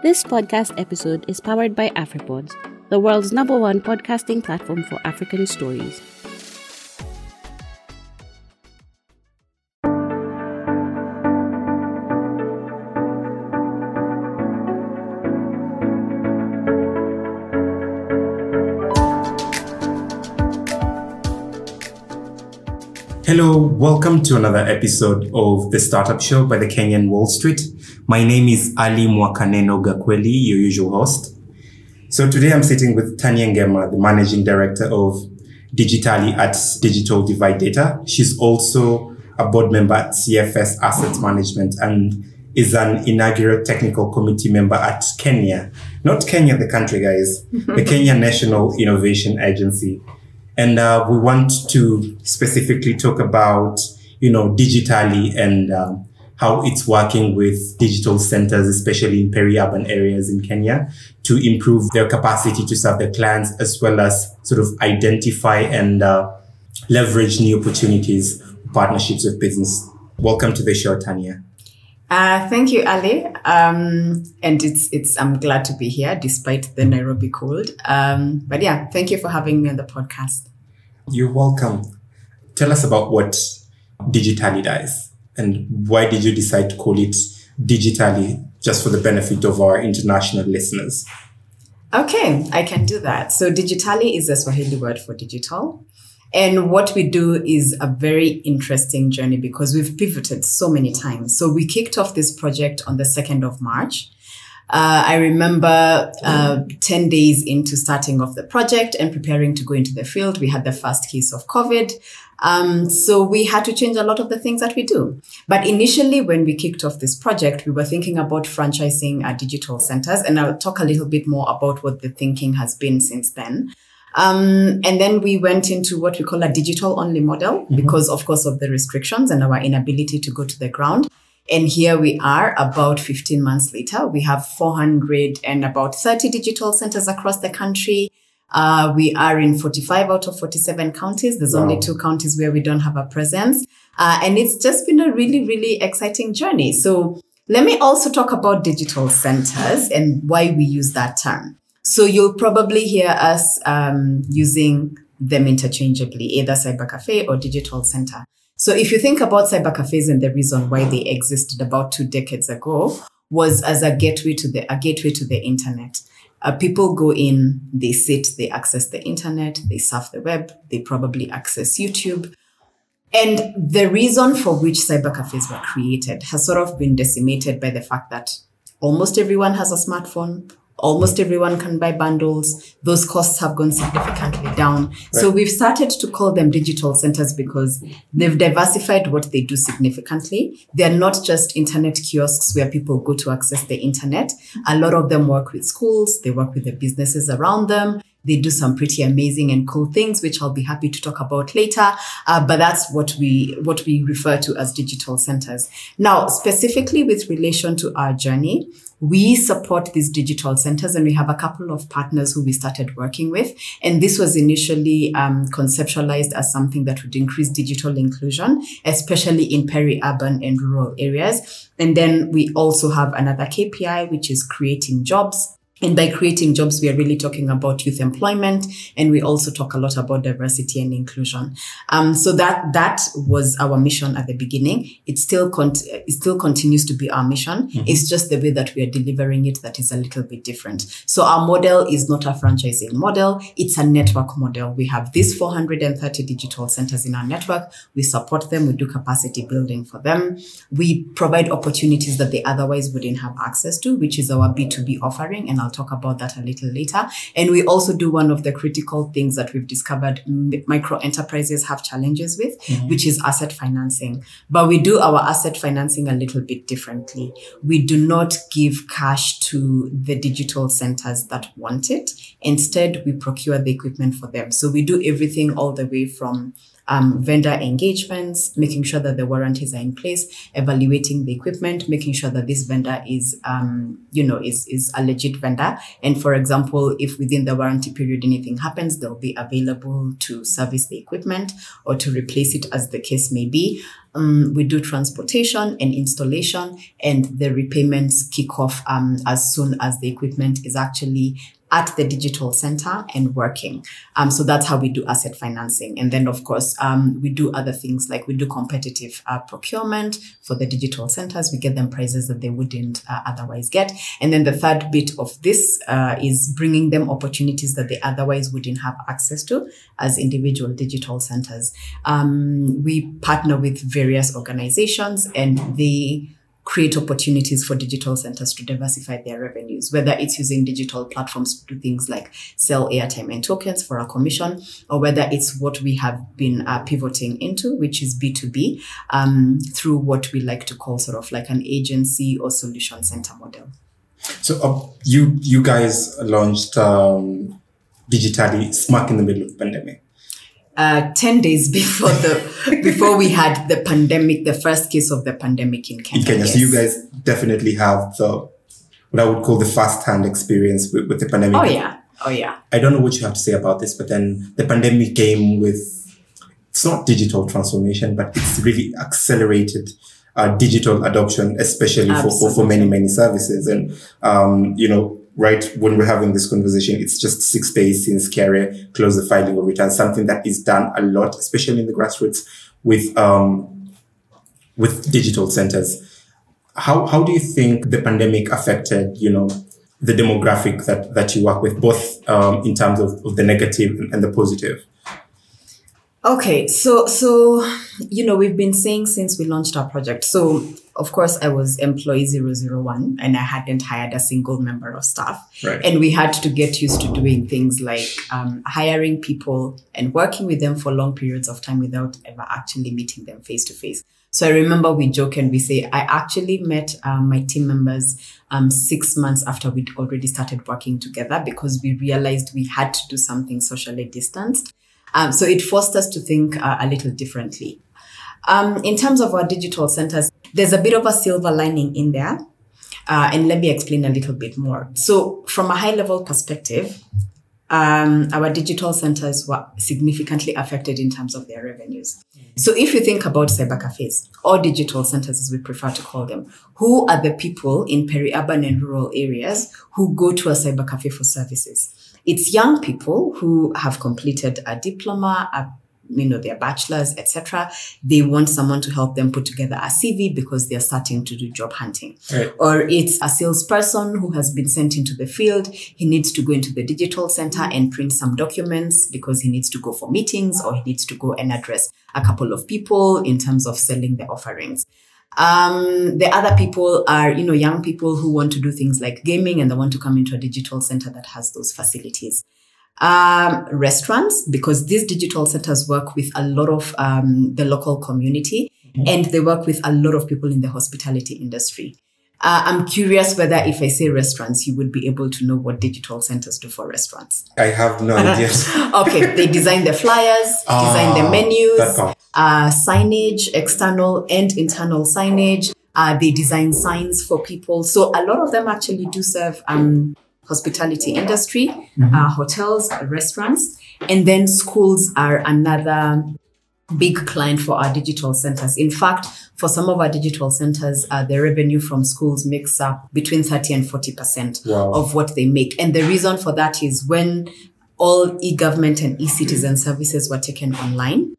This podcast episode is powered by AfriPods, the world's number one podcasting platform for African stories. Hello, welcome to another episode of The Startup Show by the Kenyan Wall Street. My name is Ali Mwakaneno Gakweli, your usual host. So today I'm sitting with Tanya Ngema, the managing director of Digitally at Digital Divide Data. She's also a board member at CFS Asset Management and is an inaugural technical committee member at Kenya. Not Kenya, the country, guys. the Kenya National Innovation Agency. And uh, we want to specifically talk about, you know, digitally and um, how it's working with digital centers, especially in peri-urban areas in Kenya, to improve their capacity to serve their clients, as well as sort of identify and uh, leverage new opportunities, partnerships with business. Welcome to the show, Tanya. Uh, thank you, Ali. Um, and it's it's I'm glad to be here despite the Nairobi cold. Um, but yeah, thank you for having me on the podcast. You're welcome. Tell us about what Digitally does and why did you decide to call it Digitally just for the benefit of our international listeners? Okay, I can do that. So digitally is a Swahili word for digital. And what we do is a very interesting journey because we've pivoted so many times. So we kicked off this project on the 2nd of March. Uh, I remember uh, 10 days into starting off the project and preparing to go into the field, we had the first case of COVID. Um, so we had to change a lot of the things that we do. But initially, when we kicked off this project, we were thinking about franchising our digital centers. And I'll talk a little bit more about what the thinking has been since then. Um, and then we went into what we call a digital only model mm-hmm. because, of course, of the restrictions and our inability to go to the ground. And here we are about 15 months later. We have 400 and about 30 digital centers across the country. Uh, we are in 45 out of 47 counties. There's wow. only two counties where we don't have a presence. Uh, and it's just been a really, really exciting journey. So let me also talk about digital centers and why we use that term. So you'll probably hear us um, using them interchangeably, either cyber cafe or digital center. So if you think about cyber cafes and the reason why they existed about two decades ago was as a gateway to the a gateway to the internet. Uh, people go in, they sit, they access the internet, they surf the web, they probably access YouTube. And the reason for which cyber cafes were created has sort of been decimated by the fact that almost everyone has a smartphone. Almost everyone can buy bundles. Those costs have gone significantly down. Right. So we've started to call them digital centers because they've diversified what they do significantly. They're not just internet kiosks where people go to access the internet. A lot of them work with schools. They work with the businesses around them. They do some pretty amazing and cool things, which I'll be happy to talk about later. Uh, but that's what we what we refer to as digital centers. Now, specifically with relation to our journey, we support these digital centers and we have a couple of partners who we started working with. And this was initially um, conceptualized as something that would increase digital inclusion, especially in peri-urban and rural areas. And then we also have another KPI, which is creating jobs and by creating jobs, we are really talking about youth employment, and we also talk a lot about diversity and inclusion. Um, so that that was our mission at the beginning. It still con- it still continues to be our mission. Mm-hmm. It's just the way that we are delivering it that is a little bit different. So our model is not a franchising model; it's a network model. We have these 430 digital centers in our network. We support them. We do capacity building for them. We provide opportunities that they otherwise wouldn't have access to, which is our B2B offering, and I'll talk about that a little later. And we also do one of the critical things that we've discovered micro enterprises have challenges with, mm-hmm. which is asset financing. But we do our asset financing a little bit differently. We do not give cash to the digital centers that want it. Instead, we procure the equipment for them. So we do everything all the way from um, vendor engagements, making sure that the warranties are in place, evaluating the equipment, making sure that this vendor is, um, you know, is, is a legit vendor. And for example, if within the warranty period anything happens, they'll be available to service the equipment or to replace it as the case may be. Um, we do transportation and installation, and the repayments kick off um, as soon as the equipment is actually at the digital center and working. Um, so that's how we do asset financing. And then, of course, um, we do other things like we do competitive uh, procurement for the digital centers. We get them prices that they wouldn't uh, otherwise get. And then the third bit of this uh, is bringing them opportunities that they otherwise wouldn't have access to as individual digital centers. Um, we partner with various organizations and they create opportunities for digital centers to diversify their revenues, whether it's using digital platforms to do things like sell airtime and tokens for a commission, or whether it's what we have been uh, pivoting into, which is B2B, um, through what we like to call sort of like an agency or solution center model. So uh, you you guys launched um, digitally smack in the middle of the pandemic uh, 10 days before the before we had the pandemic the first case of the pandemic in Kenya. In Kenya. Yes. So you guys definitely have the what I would call the first hand experience with, with the pandemic. Oh yeah. Oh yeah. I don't know what you have to say about this, but then the pandemic came with it's not digital transformation, but it's really accelerated uh, digital adoption, especially for, for, for many, many services. And, um, you know, right when we're having this conversation, it's just six days since KRA closed the filing of returns, something that is done a lot, especially in the grassroots with, um, with digital centers. How, how do you think the pandemic affected, you know, the demographic that, that you work with, both um, in terms of, of the negative and the positive? Okay, so so you know we've been saying since we launched our project. So of course I was employee 001 and I hadn't hired a single member of staff. Right. And we had to get used to doing things like um, hiring people and working with them for long periods of time without ever actually meeting them face to face. So I remember we joke and we say, I actually met um, my team members um, six months after we'd already started working together because we realized we had to do something socially distanced. Um, so it forced us to think uh, a little differently. Um, in terms of our digital centers, there's a bit of a silver lining in there. Uh, and let me explain a little bit more. So, from a high level perspective, um, our digital centers were significantly affected in terms of their revenues. So, if you think about cyber cafes or digital centers, as we prefer to call them, who are the people in peri-urban and rural areas who go to a cyber cafe for services? It's young people who have completed a diploma, a you know their bachelors etc they want someone to help them put together a cv because they're starting to do job hunting right. or it's a salesperson who has been sent into the field he needs to go into the digital center and print some documents because he needs to go for meetings or he needs to go and address a couple of people in terms of selling the offerings um, the other people are, you know, young people who want to do things like gaming and they want to come into a digital center that has those facilities. Um, restaurants, because these digital centers work with a lot of um, the local community mm-hmm. and they work with a lot of people in the hospitality industry. Uh, I'm curious whether if I say restaurants, you would be able to know what digital centers do for restaurants. I have no idea. okay, they design the flyers, design the ah, menus, uh, signage, external and internal signage. Uh, they design signs for people. So a lot of them actually do serve um, hospitality industry, mm-hmm. uh, hotels, restaurants, and then schools are another big client for our digital centers. In fact, for some of our digital centers, uh, the revenue from schools makes up between 30 and 40% wow. of what they make. And the reason for that is when all e-government and e-citizen services were taken online,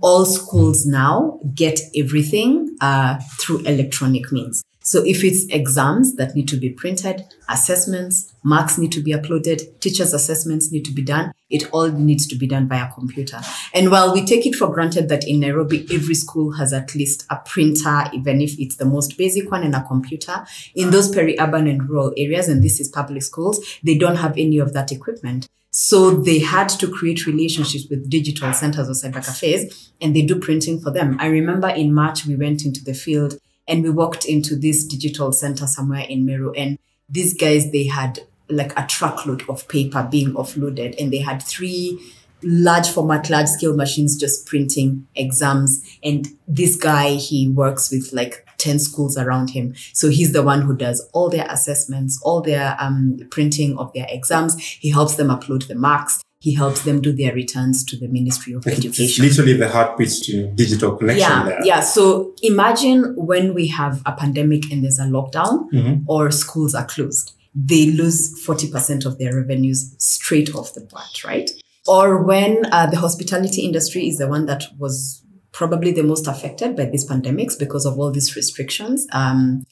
all schools now get everything uh, through electronic means. So if it's exams that need to be printed, assessments, marks need to be uploaded, teachers' assessments need to be done, it all needs to be done via computer. And while we take it for granted that in Nairobi, every school has at least a printer, even if it's the most basic one and a computer, in those peri-urban and rural areas, and this is public schools, they don't have any of that equipment. So they had to create relationships with digital centers or cyber cafes and they do printing for them. I remember in March, we went into the field and we walked into this digital center somewhere in Meru and these guys, they had like a truckload of paper being offloaded and they had three large format, large scale machines just printing exams. And this guy, he works with like 10 schools around him. So he's the one who does all their assessments, all their um, printing of their exams. He helps them upload the marks. He helps them do their returns to the Ministry of Like it's Education. literally the heartbeat to digital connection Yeah, there. yeah. So imagine when we have a pandemic and there's a lockdown Mhm. or schools are closed, they lose 40% of their revenues straight off the bat, right? Or when uh, the hospitality industry is the one that was probably the most affected by these pandemics because of all these restrictions. Um,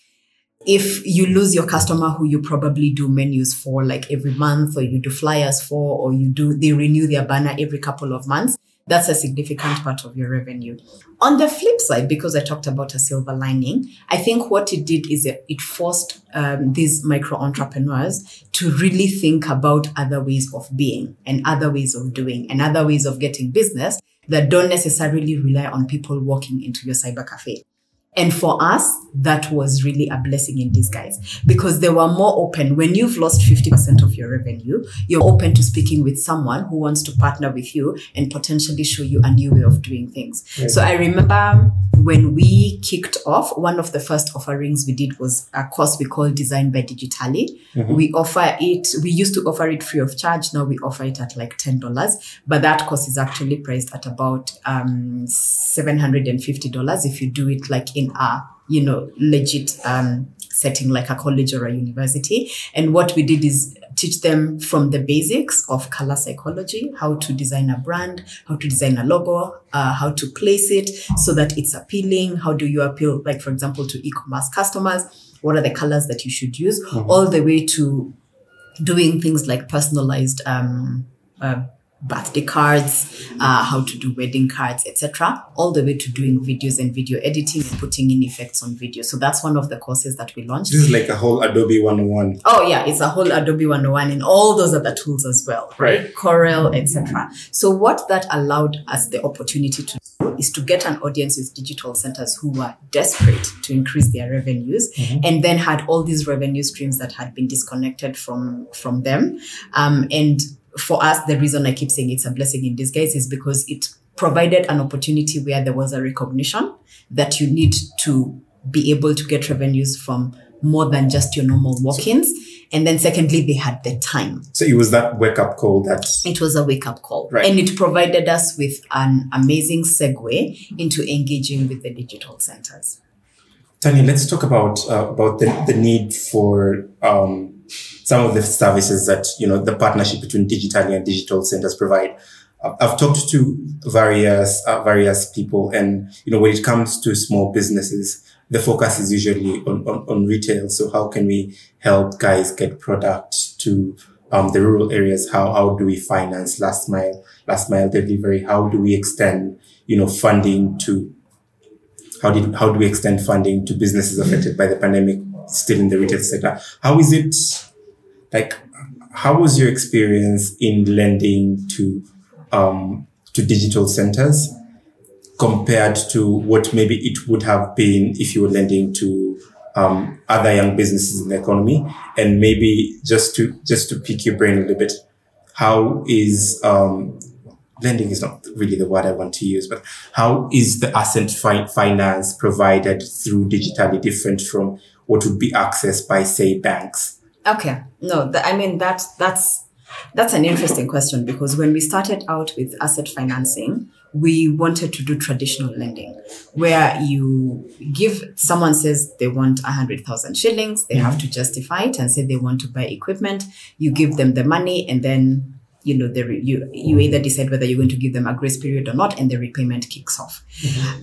if you lose your customer who you probably do menus for like every month or you do flyers for or you do they renew their banner every couple of months that's a significant part of your revenue. On the flip side because i talked about a silver lining i think what it did is it it forced um, these micro entrepreneurs to really think about other ways of being and other ways of doing and other ways of getting business that don't necessarily rely on people walking into your cyber cafe and for us, that was really a blessing in disguise because they were more open. When you've lost 50% of your revenue, you're open to speaking with someone who wants to partner with you and potentially show you a new way of doing things. So I remember when we kicked off, one of the first offerings we did was a course we call Design by Digitally. We offer it, we used to offer it free of charge. Now we offer it at like $10, but that course is actually priced at about um, $750 if you do it like in a, you know, legit um, setting like a college or a university. And what we did is teach them from the basics of color psychology, how to design a brand, how to design a logo, uh, how to place it so that it's appealing. How do you appeal, like, for example, to e-commerce customers? What are the colors that you should use? All the way to doing things like personalized um, uh, birthday cards, uh, how to do wedding cards, etc., all the way to doing videos and video editing and putting in effects on video. So that's one of the courses that we launched. This is like a whole Adobe 101. Oh yeah, it's a whole Adobe 101 and all those other tools as well, right? Corel, etc. So what that allowed us the opportunity to do is to get an audience with digital centers who were desperate to increase their revenues and then had all these revenue streams that had been disconnected from from them. Um, and for us, the reason I keep saying it's a blessing in disguise is because it provided an opportunity where there was a recognition that you need to be able to get revenues from more than just your normal walk-ins. And then secondly, they had the time. So it was that wake up call that It was a wake-up call. Right. And it provided us with an amazing segue into engaging with the digital centers. Tanya, let's talk about uh, about the, the need for um, some of the services that you know the partnership between digitally and digital centers provide. I've talked to various uh, various people, and you know when it comes to small businesses, the focus is usually on, on, on retail. So how can we help guys get product to um, the rural areas? How how do we finance last mile last mile delivery? How do we extend you know funding to how did how do we extend funding to businesses affected by the pandemic still in the retail sector? How is it like how was your experience in lending to um, to digital centers compared to what maybe it would have been if you were lending to um, other young businesses in the economy and maybe just to just to pick your brain a little bit how is um, lending is not really the word I want to use, but how is the asset fi- finance provided through digitally different from what would be accessed by, say, banks? Okay. No, th- I mean that's that's that's an interesting question because when we started out with asset financing, we wanted to do traditional lending where you give someone says they want a hundred thousand shillings, they have mm-hmm. to justify it and say they want to buy equipment. You give them the money and then you know the re- you you either decide whether you're going to give them a grace period or not and the repayment kicks off.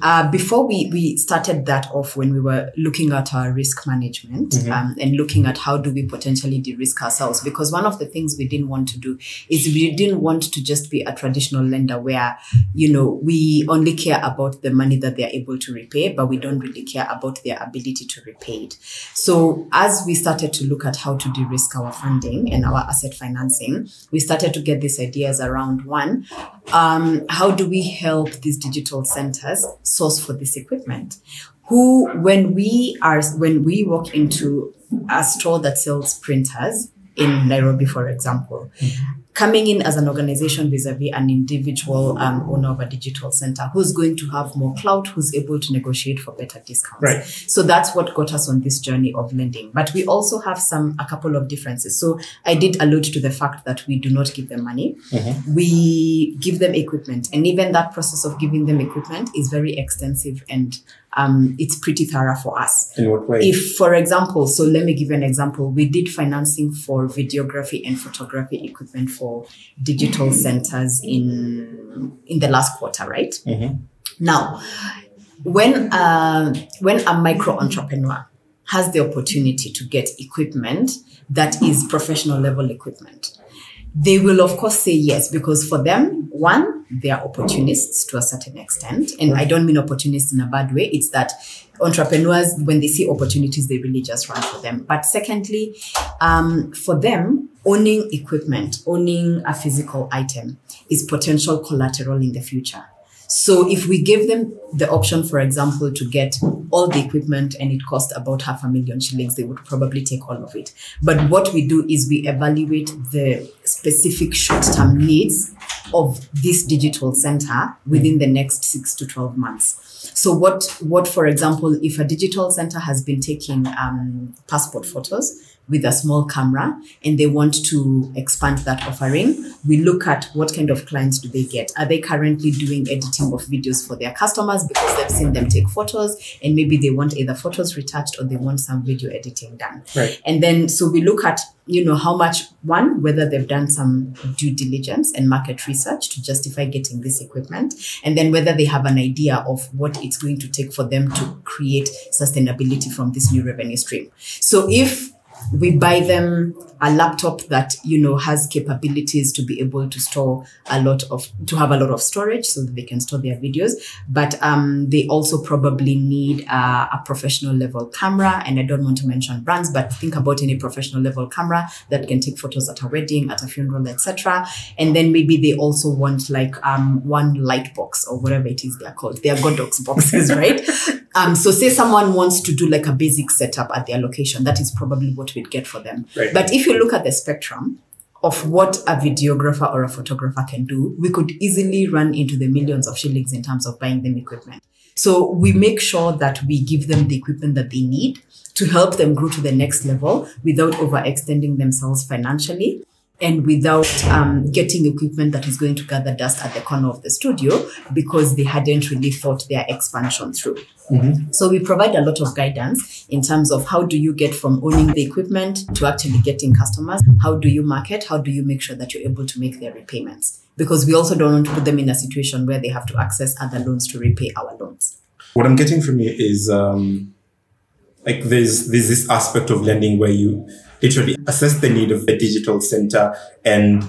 Uh, before we we started that off when we were looking at our risk management um, and looking at how do we potentially de-risk ourselves because one of the things we didn't want to do is we didn't want to just be a traditional lender where you know we only care about the money that they're able to repay but we don't really care about their ability to repay it. So as we started to look at how to de-risk our funding and our asset financing we started to get these ideas around one um, how do we help these digital centers source for this equipment? Who when we are when we walk into a store that sells printers in nairobi for example coming in as an organization vis-a-vis an individual um, owner of a digital center who's going to have more clout, who's able to negotiate for better discounts. Right. So that's what got us on this journey of lending. But we also have some a couple of differences. So I did allude to the fact that we do not give them money. We give them equipment, and even that process of giving them equipment is very extensive and um, it's pretty thorough for us. In what way? If, for example, so let me give you an example. We did financing for videography and photography equipment for digital centers in in the last quarter, right? Now, when uh, when a micro entrepreneur has the opportunity to get equipment that is professional level equipment, they will of course say yes because for them, one, they are opportunists to a certain extent, and I don't mean opportunists in a bad way. It's that entrepreneurs, when they see opportunities, they really just run for them. But secondly, um, for them, owning equipment, owning a physical item, is potential collateral in the future. So if we give them the option, for example, to get all the equipment and it cost about half a million shillings, they would probably take all of it. But what we do is we evaluate the specific short-term needs of this digital center within the next six to 12 months. So what, what, for example, if a digital center has been taking um, passport photos, with a small camera and they want to expand that offering, we look at what kind of clients do they get. Are they currently doing editing of videos for their customers because they've seen them take photos and maybe they want either photos retouched or they want some video editing done. Right. And then so we look at you know how much one whether they've done some due diligence and market research to justify getting this equipment and then whether they have an idea of what it's going to take for them to create sustainability from this new revenue stream so if we buy them a laptop that you know has capabilities to be able to store a lot of to have a lot of storage so that they can store their videos. But um, they also probably need a professional level camera. And i don't want to mention brands but think about any professional level camera that can take photos at a wedding at a funeral etc and then maybe they also want like um, one light box or whatever it is they're called. They're godox boxes right? Um, so say someone wants to do like a basic setup at their location that is probably what we'd get for them Right. but if you look at the spectrum of what a videographer or a photographer can do, we could easily run into the millions of shillings in terms of buying them equipment. So we make sure that we give them the equipment that they need to help them grow to the next level without overextending themselves financially and without um, getting equipment that is going to gather dust at the corner of the studio because they hadn't really thought their expansion through. So we provide a lot of guidance in terms of how do you get from owning the equipment to actually getting customers? How do you market? How do you make sure that you're able to make their repayments? Because we also don't want to put them in a situation where they have to access other loans to repay our loans. what I'm getting from you is um, like there's there's this aspect of lending where you literally assess the need of the digital center and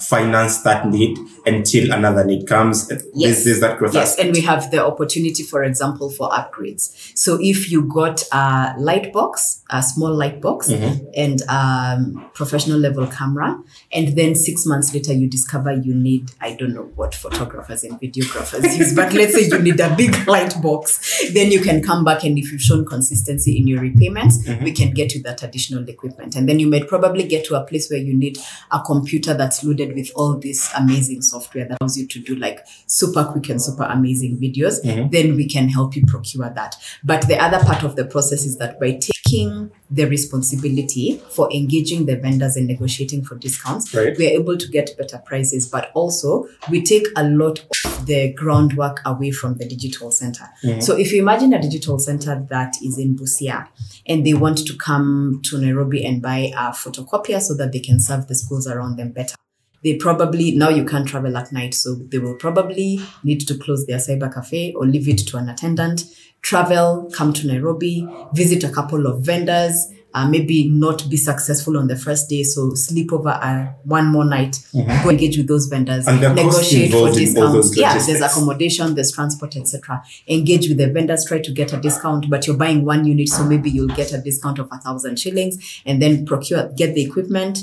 finance that need until another need comes. There's, there's that growth Yes, aspect. and we have the opportunity, for example, for upgrades. So if you got a light box, a small light box, and um, professional level camera, and then six months later you discover you need, I don't know what photographers and videographers use, but let's say you need a big light box, then you can come back and if you've shown consistency in your repayments, we can get you that additional equipment. And then you might probably get to a place where you need a computer that's loaded with all this amazing software that allows you to do like super quick and super amazing videos, mm-hmm. then we can help you procure that. But the other part of the process is that by taking the responsibility for engaging the vendors and negotiating for discounts, Right. we are able to get better prices. But also, we take a lot of the groundwork away from the digital center. Mm-hmm. So, if you imagine a digital center that is in Busia and they want to come to Nairobi and buy a photocopier so that they can serve the schools around them better they probably now you can't travel at night so they will probably need to close their cyber cafe or leave it to an attendant. Travel come to nairobi visit a couple of vendors uh, maybe not be successful on the first day so sleep over uh, one more night. Go engage with those vendors. And there are costs negotiate for involved in all discounts. Yeah there's accommodation there's transport etc engage with the vendors try to get a discount but you're buying one unit so maybe you'll get a discount of a thousand shillings and then procure get the equipment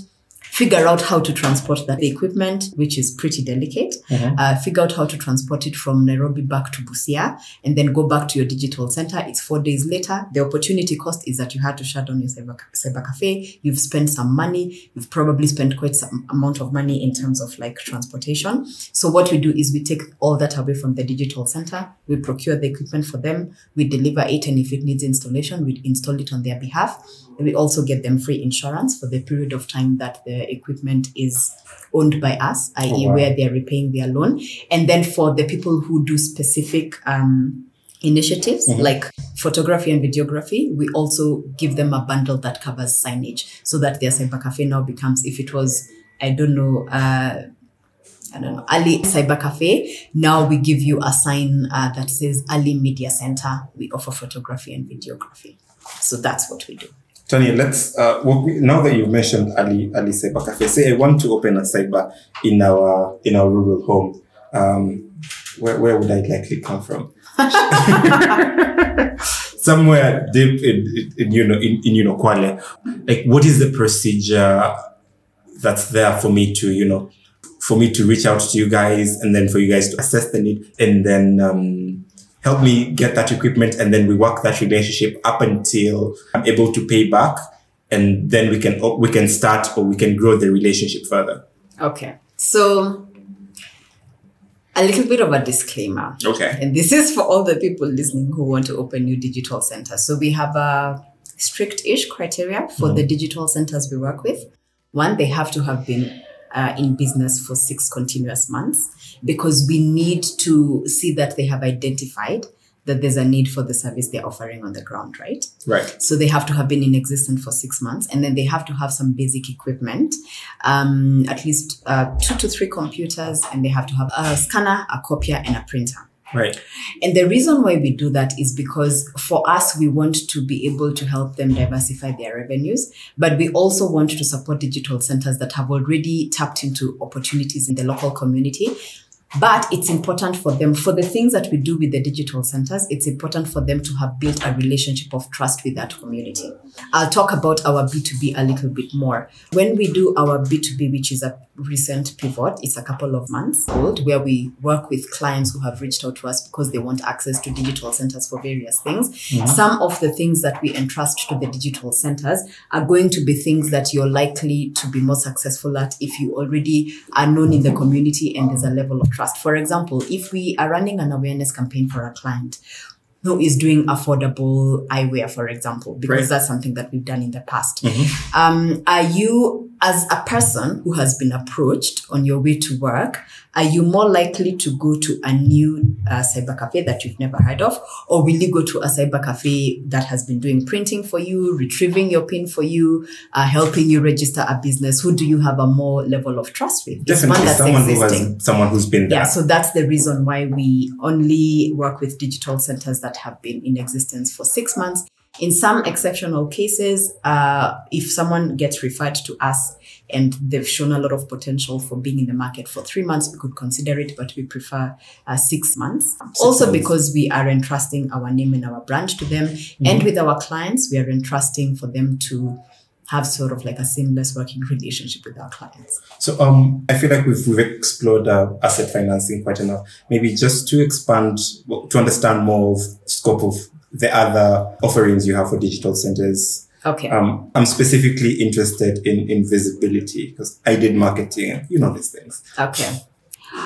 figure out how to transport that equipment, which is pretty delicate. Uh, figure out how to transport it from Nairobi back to Busia and then go back to your digital center. It's four days later. The opportunity cost is that you had to shut down your cyber, cyber cafe. You've spent some money. You've probably spent quite some amount of money in terms of like transportation. So what we do is we take all that away from the digital center. We procure the equipment for them. We deliver it. And if it needs installation, we install it on their behalf. And we also get them free insurance for the period of time that the equipment is owned by us, i.e., Oh, wow. where they're repaying their loan. And then for the people who do specific um, initiatives like photography and videography, we also give them a bundle that covers signage so that their cyber cafe now becomes, if it was, I don't know, uh, I don't know, Ali Cyber Cafe. Now we give you a sign uh, that says Ali Media Center. We offer photography and videography. So that's what we do. Tony, let's uh, now that you've mentioned Ali Ali Cyber Cafe, say I want to open a cyber in our in our rural home. Um, where where would I likely come from? Somewhere deep in, in, in you know in, in you know Kwale. Like, what is the procedure that's there for me to you know for me to reach out to you guys and then for you guys to assess the need and then um, help me get that equipment and then we work that relationship up until I'm able to pay back and then we can we can start or we can grow the relationship further. Okay. So a little bit of a disclaimer. Okay. And this is for all the people listening who want to open new digital centers. So we have a strict-ish criteria for mm-hmm. the digital centers we work with. One, they have to have been uh, in business for six continuous months because we need to see that they have identified that there's a need for the service they're offering on the ground, right? Right. So they have to have been in existence for six months, and then they have to have some basic equipment, um, at least uh, two to three computers, and they have to have a scanner, a copier, and a printer. Right. And the reason why we do that is because for us, we want to be able to help them diversify their revenues, but we also want to support digital centers that have already tapped into opportunities in the local community. But it's important for them, for the things that we do with the digital centers, it's important for them to have built a relationship of trust with that community. I'll talk about our B2B a little bit more. When we do our B2B, which is a recent pivot, it's a couple of months old, where we work with clients who have reached out to us because they want access to digital centers for various things. Mm-hmm. Some of the things that we entrust to the digital centers are going to be things that you're likely to be more successful at if you already are known in the community and there's a level of trust. For example, if we are running an awareness campaign for a client who is doing affordable eyewear, for example, because Right. that's something that we've done in the past. Um, are you, as a person who has been approached on your way to work, are you more likely to go to a new uh, cyber cafe that you've never heard of, or will you go to a cyber cafe that has been doing printing for you, retrieving your pin for you, uh, helping you register a business? Who do you have a more level of trust with? Definitely someone who existing. has someone who's been there. Yeah, so that's the reason why we only work with digital centers that have been in existence for six months. In some exceptional cases, uh, if someone gets referred to us and they've shown a lot of potential for being in the market for three months, we could consider it, but we prefer uh, six months. also, months. because we are entrusting our name and our brand to them, and with our clients, we are entrusting for them to have sort of like a seamless working relationship with our clients. So um, I feel like we've, we've explored uh, asset financing quite enough. Maybe just to expand, to understand more of scope of the other offerings you have for digital centers. Okay. Um, I'm specifically interested in, in visibility because I did marketing, you know these things. Okay.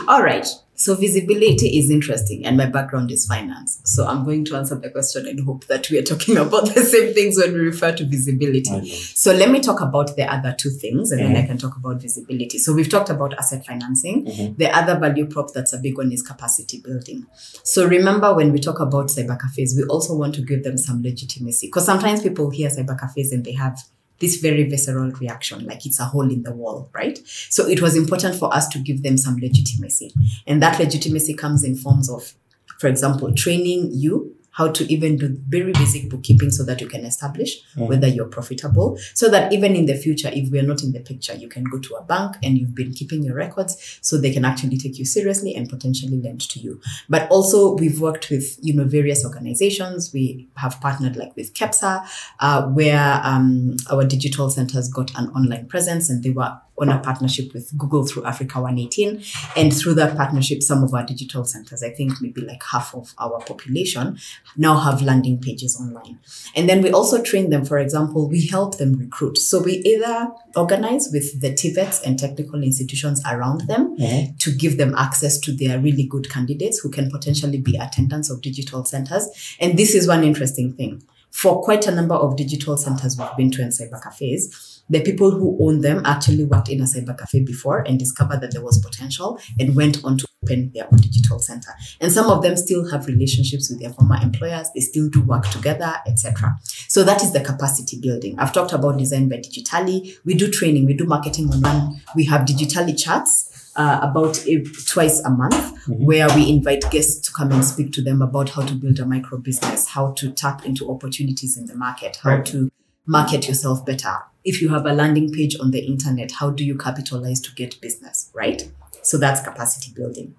All right. So visibility is interesting, and my background is finance. So I'm going to answer the question and hope that we are talking about the same things when we refer to visibility. So let me talk about the other two things, and then I can talk about visibility. So we've talked about asset financing. Mm-hmm. The other value prop that's a big one is capacity building. So remember when we talk about cyber cafes, we also want to give them some legitimacy because sometimes people hear cyber cafes and they have this very visceral reaction, like it's a hole in the wall, right? So it was important for us to give them some legitimacy. And that legitimacy comes in forms of, for example, training you how to even do very basic bookkeeping so that you can establish whether you're profitable. So that even in the future, if we're not in the picture, you can go to a bank and you've been keeping your records so they can actually take you seriously and potentially lend to you. But also we've worked with, you know, various organizations. We have partnered like with KEPSA, uh, where um, our digital centers got an online presence and they were on a partnership with Google through Africa 118. And through that partnership, some of our digital centers, I think maybe like half of our population, now have landing pages online. And then we also train them, for example, we help them recruit. So we either organize with the TVETs and technical institutions around them Mhm. to give them access to their really good candidates who can potentially be attendants of digital centers. And this is one interesting thing. For quite a number of digital centers we've been to and cyber cafes, the people who own them actually worked in a cyber cafe before and discovered that there was potential and went on to open their own digital center. And some of them still have relationships with their former employers, they still do work together, etc. So that is the capacity building. I've talked about design by digitally. We do training, we do marketing online. We have digitally chats uh, about a, twice a month where we invite guests to come and speak to them about how to build a micro business, how to tap into opportunities in the market, how Right. to market yourself better. If you have a landing page on the internet, how do you capitalize to get business, right? So that's capacity building.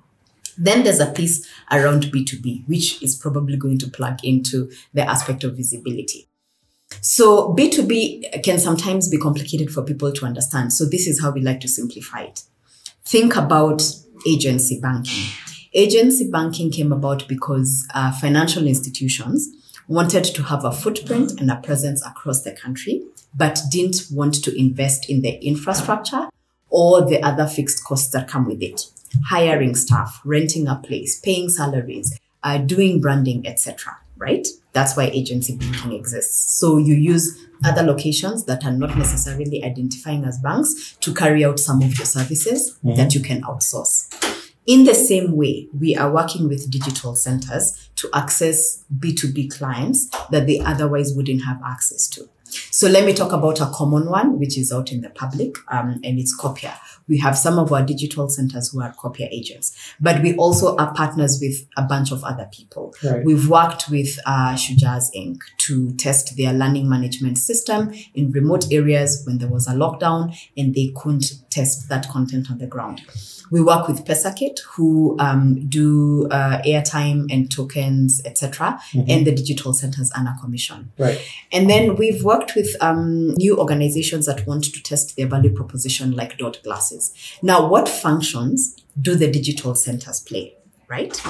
Then there's a piece around B2B, which is probably going to plug into the aspect of visibility. So B2B can sometimes be complicated for people to understand. So this is how we like to simplify it. Think about agency banking. Agency banking came about because uh, financial institutions wanted to have a footprint and a presence across the country, but didn't want to invest in the infrastructure or the other fixed costs that come with it. Hiring staff, renting a place, paying salaries, uh, doing branding, etc. Right? That's why agency banking exists. So you use other locations that are not necessarily identifying as banks to carry out some of your services that you can outsource. In the same way, we are working with digital centers to access B2B clients that they otherwise wouldn't have access to. So let me talk about a common one, which is out in the public, um, and it's Copia. We have some of our digital centers who are Copia agents, but we also are partners with a bunch of other people. Right. We've worked with uh, Shujaz Inc. to test their learning management system in remote areas when there was a lockdown and they couldn't test that content on the ground. We work with PesaKit, who um, do uh, airtime and tokens, etc., and the digital centers earn a commission. Right. And then we've worked with um, new organizations that want to test their value proposition, like Dot Glasses. Now, what functions do the digital centers play? Right?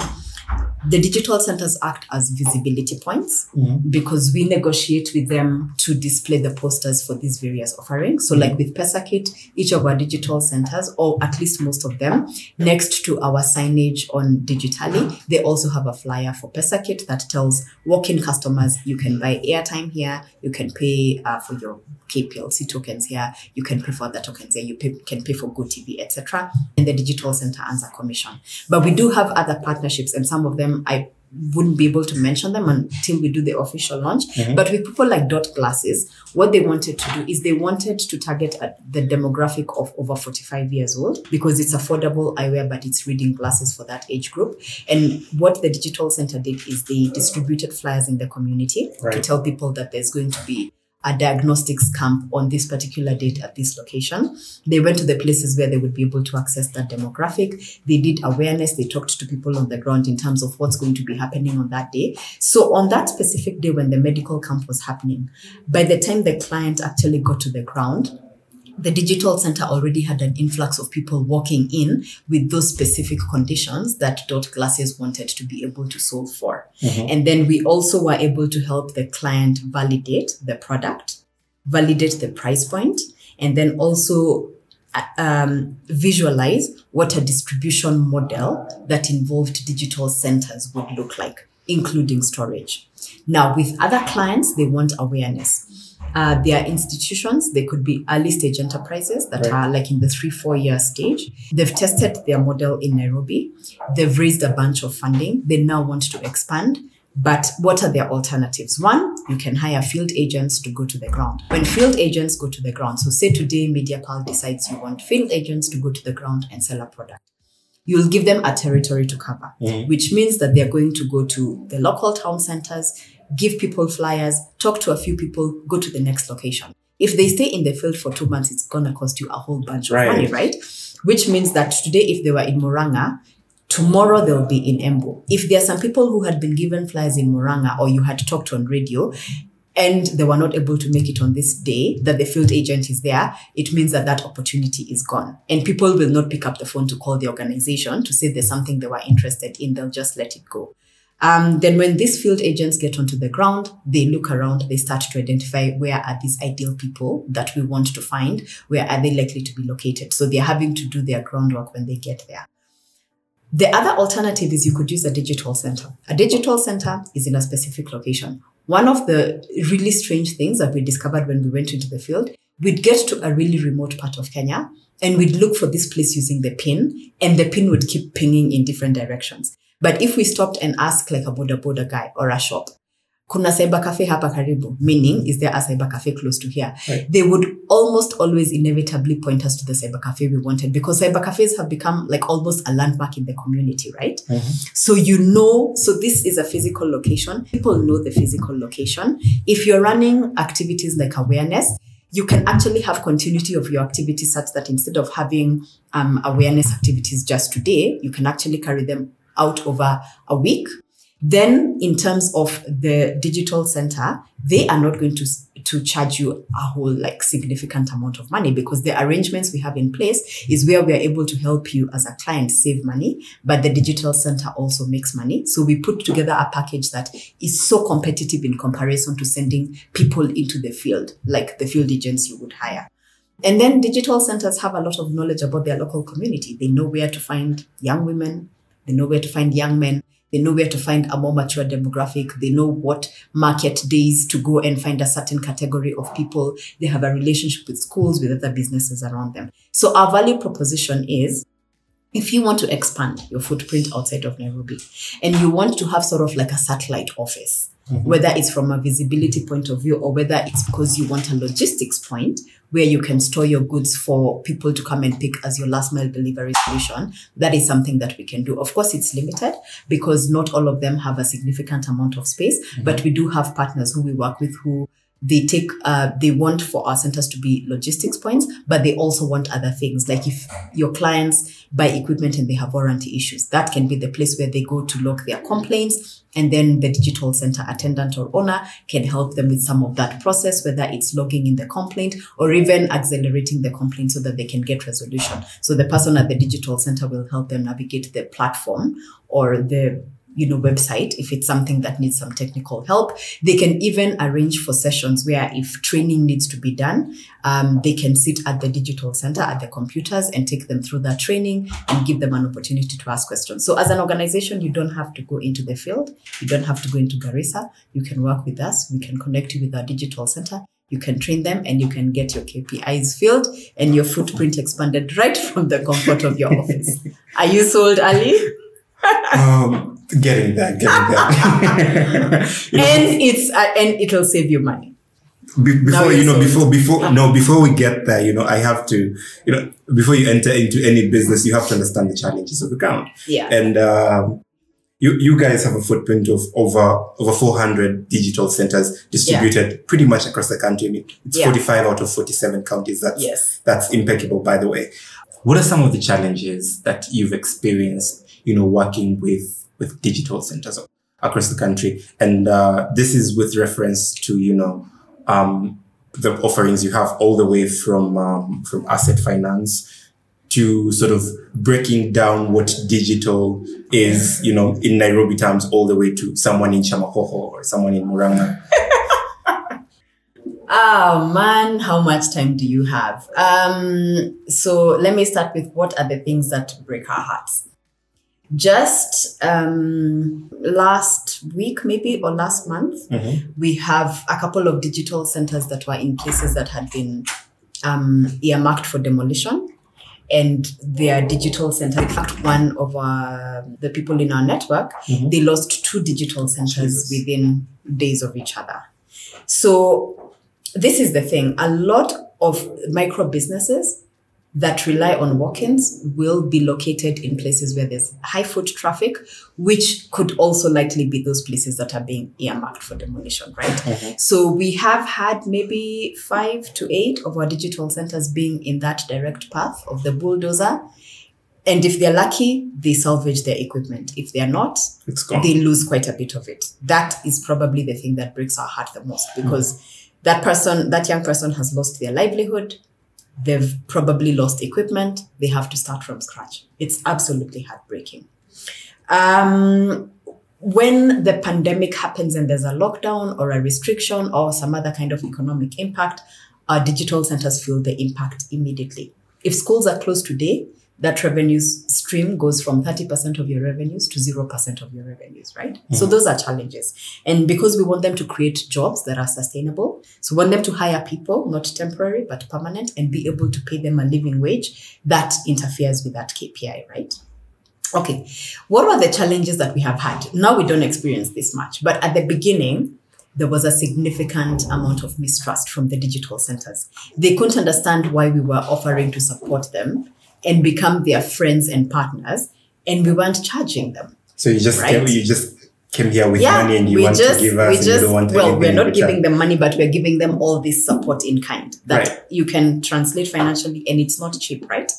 The digital centers act as visibility points because we negotiate with them to display the posters for these various offerings. So, like with PesaKit, each of our digital centers, or at least most of them, next to our signage on digitally, they also have a flyer for PesaKit that tells walk-in customers you can buy airtime here, you can pay uh, for your KPLC tokens here, you can pay for other tokens here, you pay, can pay for GoTV, etc. And the digital center earns a commission. But we do have other partnerships, and some of them I wouldn't be able to mention them until we do the official launch. Mm-hmm. But with people like Dot Glasses, what they wanted to do is they wanted to target the demographic of over 45 years old because it's affordable eyewear, but it's reading glasses for that age group. And what the digital center did is they distributed flyers in the community to tell people that there's going to be a diagnostics camp on this particular date at this location. They went to the places where they would be able to access that demographic. They did awareness. They talked to people on the ground in terms of what's going to be happening on that day. So on that specific day when the medical camp was happening, by the time the client actually got to the ground, the digital center already had an influx of people walking in with those specific conditions that Dot Glasses wanted to be able to solve for. And then we also were able to help the client validate the product, validate the price point, and then also uh, um, visualize what a distribution model that involved digital centers would look like, including storage. Now, with other clients, they want awareness. Uh, are institutions, they could be early stage enterprises that Right. are like in the three, four year stage. They've tested their model in Nairobi. They've raised a bunch of funding. They now want to expand. But what are their alternatives? One, you can hire field agents to go to the ground. When field agents go to the ground, so say today MediaPal decides you want field agents to go to the ground and sell a product. You'll give them a territory to cover, which means that they're going to go to the local town centers, give people flyers, talk to a few people, go to the next location. If they stay in the field for two months, it's going to cost you a whole bunch of Right. money, right? Which means that today, if they were in Murang'a, tomorrow they'll be in Embu. If there are some people who had been given flyers in Murang'a or you had talked on radio, and they were not able to make it on this day that the field agent is there, it means that that opportunity is gone. And people will not pick up the phone to call the organization to say there's something they were interested in. They'll just let it go. Um, then when these field agents get onto the ground, they look around, they start to identify where are these ideal people that we want to find, where are they likely to be located. So they're having to do their groundwork when they get there. The other alternative is you could use a digital center. A digital center is in a specific location. One of the really strange things that we discovered when we went into the field, we'd get to a really remote part of Kenya and we'd look for this place using the pin and the pin would keep pinging in different directions. But if we stopped and asked like a boda boda guy or a shop, kuna cyber cafe hapa karibu, meaning is there a cyber cafe close to here? Right. They would almost always inevitably point us to the cyber cafe we wanted because cyber cafes have become like almost a landmark in the community, right? So you know, so this is a physical location. People know the physical location. If you're running activities like awareness, you can actually have continuity of your activities such that instead of having um, awareness activities just today, you can actually carry them out over a week. Then, in terms of the digital center, they are not going to to charge you a whole like significant amount of money because the arrangements we have in place is where we are able to help you as a client save money, but the digital center also makes money. So we put together a package that is so competitive in comparison to sending people into the field, like the field agents you would hire. And then digital centers have a lot of knowledge about their local community. They know where to find young women, they know where to find young men, they know where to find a more mature demographic. They know what market days to go and find a certain category of people. They have a relationship with schools, with other businesses around them. So our value proposition is if you want to expand your footprint outside of Nairobi and you want to have sort of like a satellite office, Mm-hmm. whether it's from a visibility point of view or whether it's because you want a logistics point where you can store your goods for people to come and pick as your last mile delivery solution, that is something that we can do. Of course, it's limited because not all of them have a significant amount of space, mm-hmm. but we do have partners who we work with who they take uh, they want for our centers to be logistics points but they also want other things. Like if your clients buy equipment and they have warranty issues that can be the place where they go to log their complaints and then the digital center attendant or owner can help them with some of that process whether it's logging in the complaint or even accelerating the complaint so that they can get resolution. So the person at the digital center will help them navigate the platform or the you know website if it's something that needs some technical help they can even arrange for sessions where if training needs to be done um, they can sit at the digital center at the computers and take them through that training and give them an opportunity to ask questions. So as an organization you don't have to go into the field. You don't have to go into garissa. You can work with us. We can connect you with our digital center. You can train them and you can get your KPIs filled and your footprint expanded right from the comfort of your office. Are you sold, Ali? um, getting that, getting that. You know, and it's uh, and it'll save you money. Be- before you're know before before no before we get there you know i have to you know before you enter into any business you have to understand the challenges of the ground Yeah. and um, you you guys have a footprint of over over 400 digital centers distributed pretty much across the country I mean, it's Yeah. 45 out of 47 counties that's Yes. that's impeccable by the way what are some of the challenges that you've experienced you know working with with digital centers across the country and uh, this is with reference to you know um, the offerings you have all the way from um, from asset finance to sort of breaking down what digital is, you know, in Nairobi terms, all the way to someone in Chamahoho or someone in Murang'a. Oh man, how much time do you have? Um, so let me start with what are the things that break our hearts. Just um, last week, maybe, or last month, we have a couple of digital centers that were in places that had been um, earmarked for demolition. And their digital center, in fact, one of our, the people in our network, they lost two digital centers Jesus. within days of each other. So this is the thing. A lot of micro businesses that rely on walk-ins will be located in places where there's high foot traffic, which could also likely be those places that are being earmarked for demolition, right? Mm-hmm. So we have had maybe five to eight of our digital centers being in that direct path of the bulldozer. And if they're lucky, they salvage their equipment. If they're not, It's gone. they lose quite a bit of it. That is probably the thing that breaks our heart the most because mm. that person, that young person has lost their livelihood. They've probably lost equipment. They have to start from scratch. It's absolutely heartbreaking. Um, when the pandemic happens and there's a lockdown or a restriction or some other kind of economic impact, our digital centers feel the impact immediately. If schools are closed today, that revenue stream goes from 30% of your revenues to 0% of your revenues, right? So mm-hmm. those are challenges. And because we want them to create jobs that are sustainable, so we want them to hire people, not temporary, but permanent, and be able to pay them a living wage, that interferes with that KPI, right? Okay, what were the challenges that we have had? Now we don't experience this much, but at the beginning, there was a significant amount of mistrust from the digital centers. They couldn't understand why we were offering to support them and become their friends and partners, and we weren't charging them. So you just Right. came, you just came here with Yeah, money and you want just, to give us We and just, you don't want well, we're not giving them money, but we're giving them all this support in kind that Right. you can translate financially and it's not cheap, right?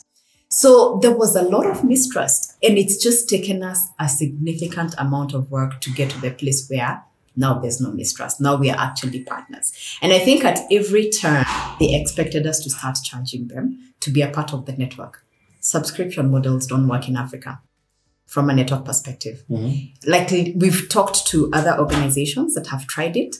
So there was a lot of mistrust and it's just taken us a significant amount of work to get to the place where now there's no mistrust. Now we are actually partners. And I think at every turn, they expected us to start charging them to be a part of the network. Subscription models don't work in Africa from a network perspective mm-hmm. like we've talked to other organizations that have tried it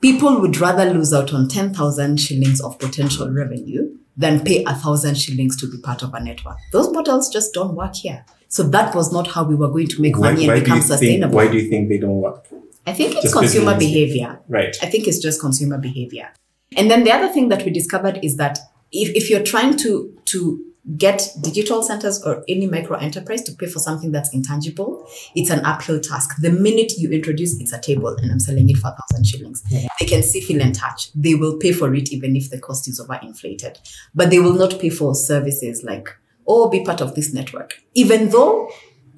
people would rather lose out on 10,000 shillings of potential revenue than pay a thousand shillings to be part of a network those models just don't work here so that was not how we were going to make Why, money why and you become think, sustainable why do you think they don't work? i think it's Just consumer business. behavior Right. I think it's just consumer behavior. And then the other thing that we discovered is that if, if you're trying to to get digital centers or any micro enterprise to pay for something that's intangible, it's an uphill task. The minute you introduce it's a table and I'm selling it for a thousand shillings, they can see, feel, and touch. They will pay for it even if the cost is overinflated. But they will not pay for services like, oh, be part of this network. Even though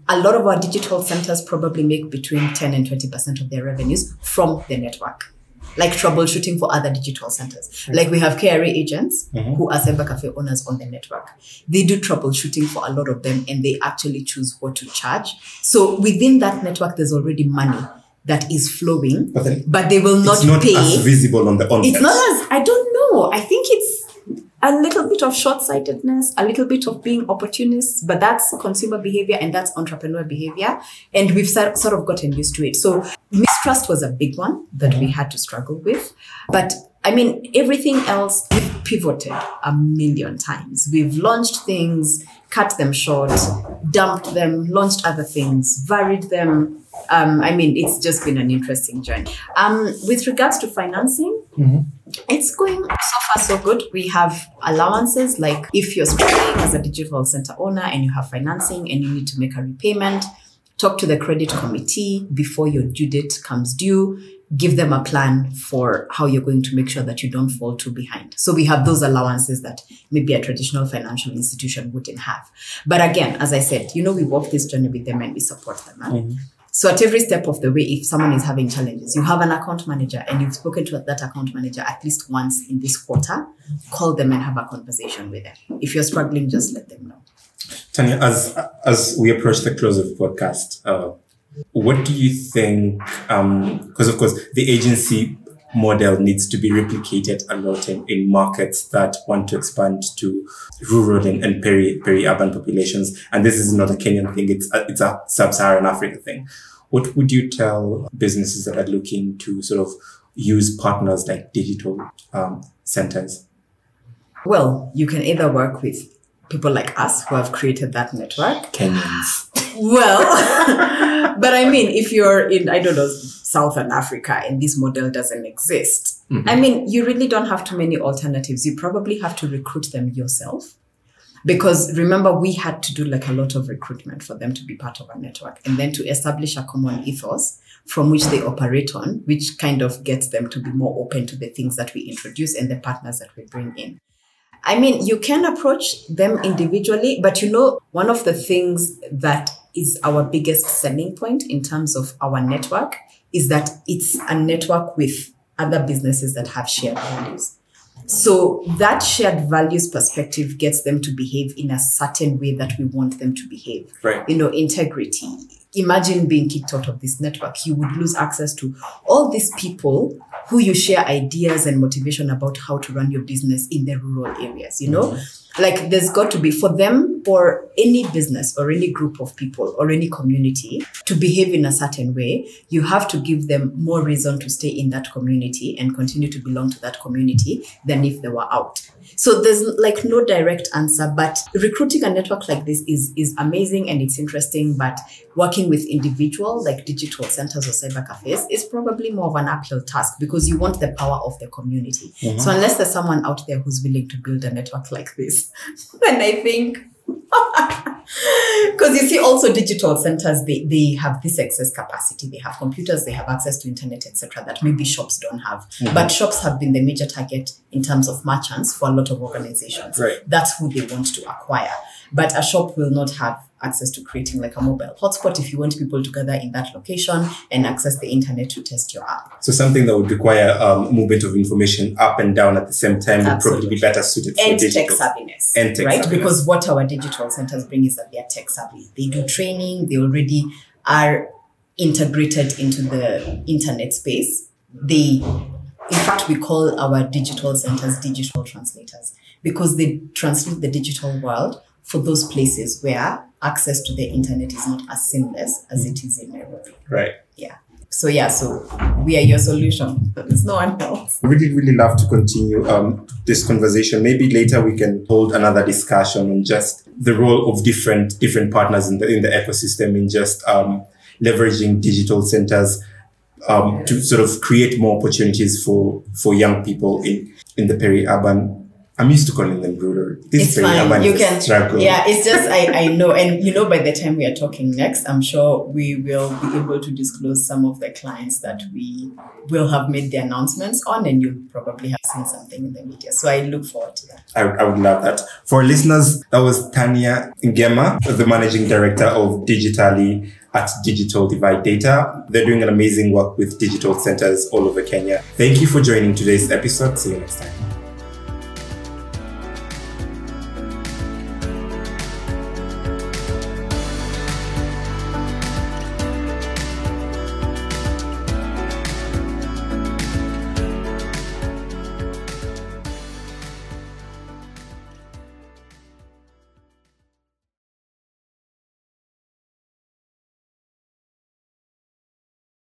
a lot of our digital centers probably make between 10 and 20% of their revenues from the network, like troubleshooting for other digital centers. Mm-hmm. Like we have KRA agents mm-hmm. who are cyber cafe owners on the network. They do troubleshooting for a lot of them and they actually choose what to charge. So within that network, there's already money that is flowing, But then but they will not, it's not pay. as visible on the onset. It's not as I don't know. I think it's a little bit of short-sightedness, a little bit of being opportunists, but that's consumer behavior and that's entrepreneur behavior, and we've sort of gotten used to it. So mistrust was a big one that we had to struggle with, but I mean everything else we've pivoted a million times. We've launched things, cut them short, dumped them, launched other things, varied them. Um, I mean, it's just been an interesting journey. Um, with regards to financing, it's going so far so good. We have allowances like if you're struggling as a digital center owner and you have financing and you need to make a repayment, talk to the credit committee before your due date comes due. Give them a plan for how you're going to make sure that you don't fall too behind. So we have those allowances that maybe a traditional financial institution wouldn't have. But again, as I said, you know, we walk this journey with them and we support them. huh? Mm-hmm. So at every step of the way, if someone is having challenges, you have an account manager and you've spoken to that account manager at least once in this quarter, call them and have a conversation with them. If you're struggling, just let them know. Tanya, as as we approach the close of podcast, uh, what do you think? Because of course, the agency model needs to be replicated a lot in, in markets that want to expand to rural and, and peri peri urban populations. And this is not a Kenyan thing; it's a, it's a sub-Saharan Africa thing. What would you tell businesses that are looking to sort of use partners like digital um, centers? Well, you can either work with people like us who have created that network. Kenyans. Well, but I mean, if you're in, I don't know, Southern Africa and this model doesn't exist, mm-hmm. I mean, you really don't have too many alternatives. You probably have to recruit them yourself. Because remember, we had to do like a lot of recruitment for them to be part of our network and then to establish a common ethos from which they operate on, which kind of gets them to be more open to the things that we introduce and the partners that we bring in. I mean, you can approach them individually, but you know, one of the things that is our biggest selling point in terms of our network is that it's a network with other businesses that have shared values. So that shared values perspective gets them to behave in a certain way that we want them to behave. Right. You know, integrity. Imagine being kicked out of this network. You would lose access to all these people who you share ideas and motivation about how to run your business in the rural areas, you know? Mm-hmm. Like there's got to be for them or any business or any group of people or any community to behave in a certain way, you have to give them more reason to stay in that community and continue to belong to that community than if they were out. So there's like no direct answer, but recruiting a network like this is is amazing and it's interesting. But working with individual like digital centers or cyber cafes is probably more of an uphill task because you want the power of the community. Mm-hmm. So unless there's someone out there who's willing to build a network like this, then I think because you see also digital centers they, they have this excess capacity. They have computers they have access to internet etc that maybe shops don't have. Mm-hmm. But shops have been the major target in terms of merchants for a lot of organizations. Right. that's who they want to acquire. But a shop will not have access to creating like a mobile hotspot if you want people to gather in that location and access the internet to test your app So something that would require um, movement of information up and down at the same time would probably be better suited for and tech digital. savviness, And tech right? savviness. Because what our digital centers bring is that they are tech savvy. They do training. They already are integrated into the internet space. They, in fact, we call our digital centers digital translators because they translate the digital world for those places where access to the internet is not as seamless as it is in Nairobi. Right. Yeah. So yeah, so we are your solution. There's no one else. Really, really love to continue um, this conversation. Maybe later we can hold another discussion on just the role of different different partners in the in the ecosystem in just um, leveraging digital centers um, to sort of create more opportunities for for young people in in the peri-urban. I'm used to calling them rural. This it's fine. You can, struggle. yeah. It's just I I know, and you know, by the time we are talking next, I'm sure we will be able to disclose some of the clients that we will have made the announcements on, and you'll probably have seen something in the media. So I look forward to that. I, I would love that. For listeners, that was Tanya Ngema, the managing director of Digitally at Digital Divide Data. They're doing an amazing work with digital centers all over Kenya. Thank you for joining today's episode. See you next time.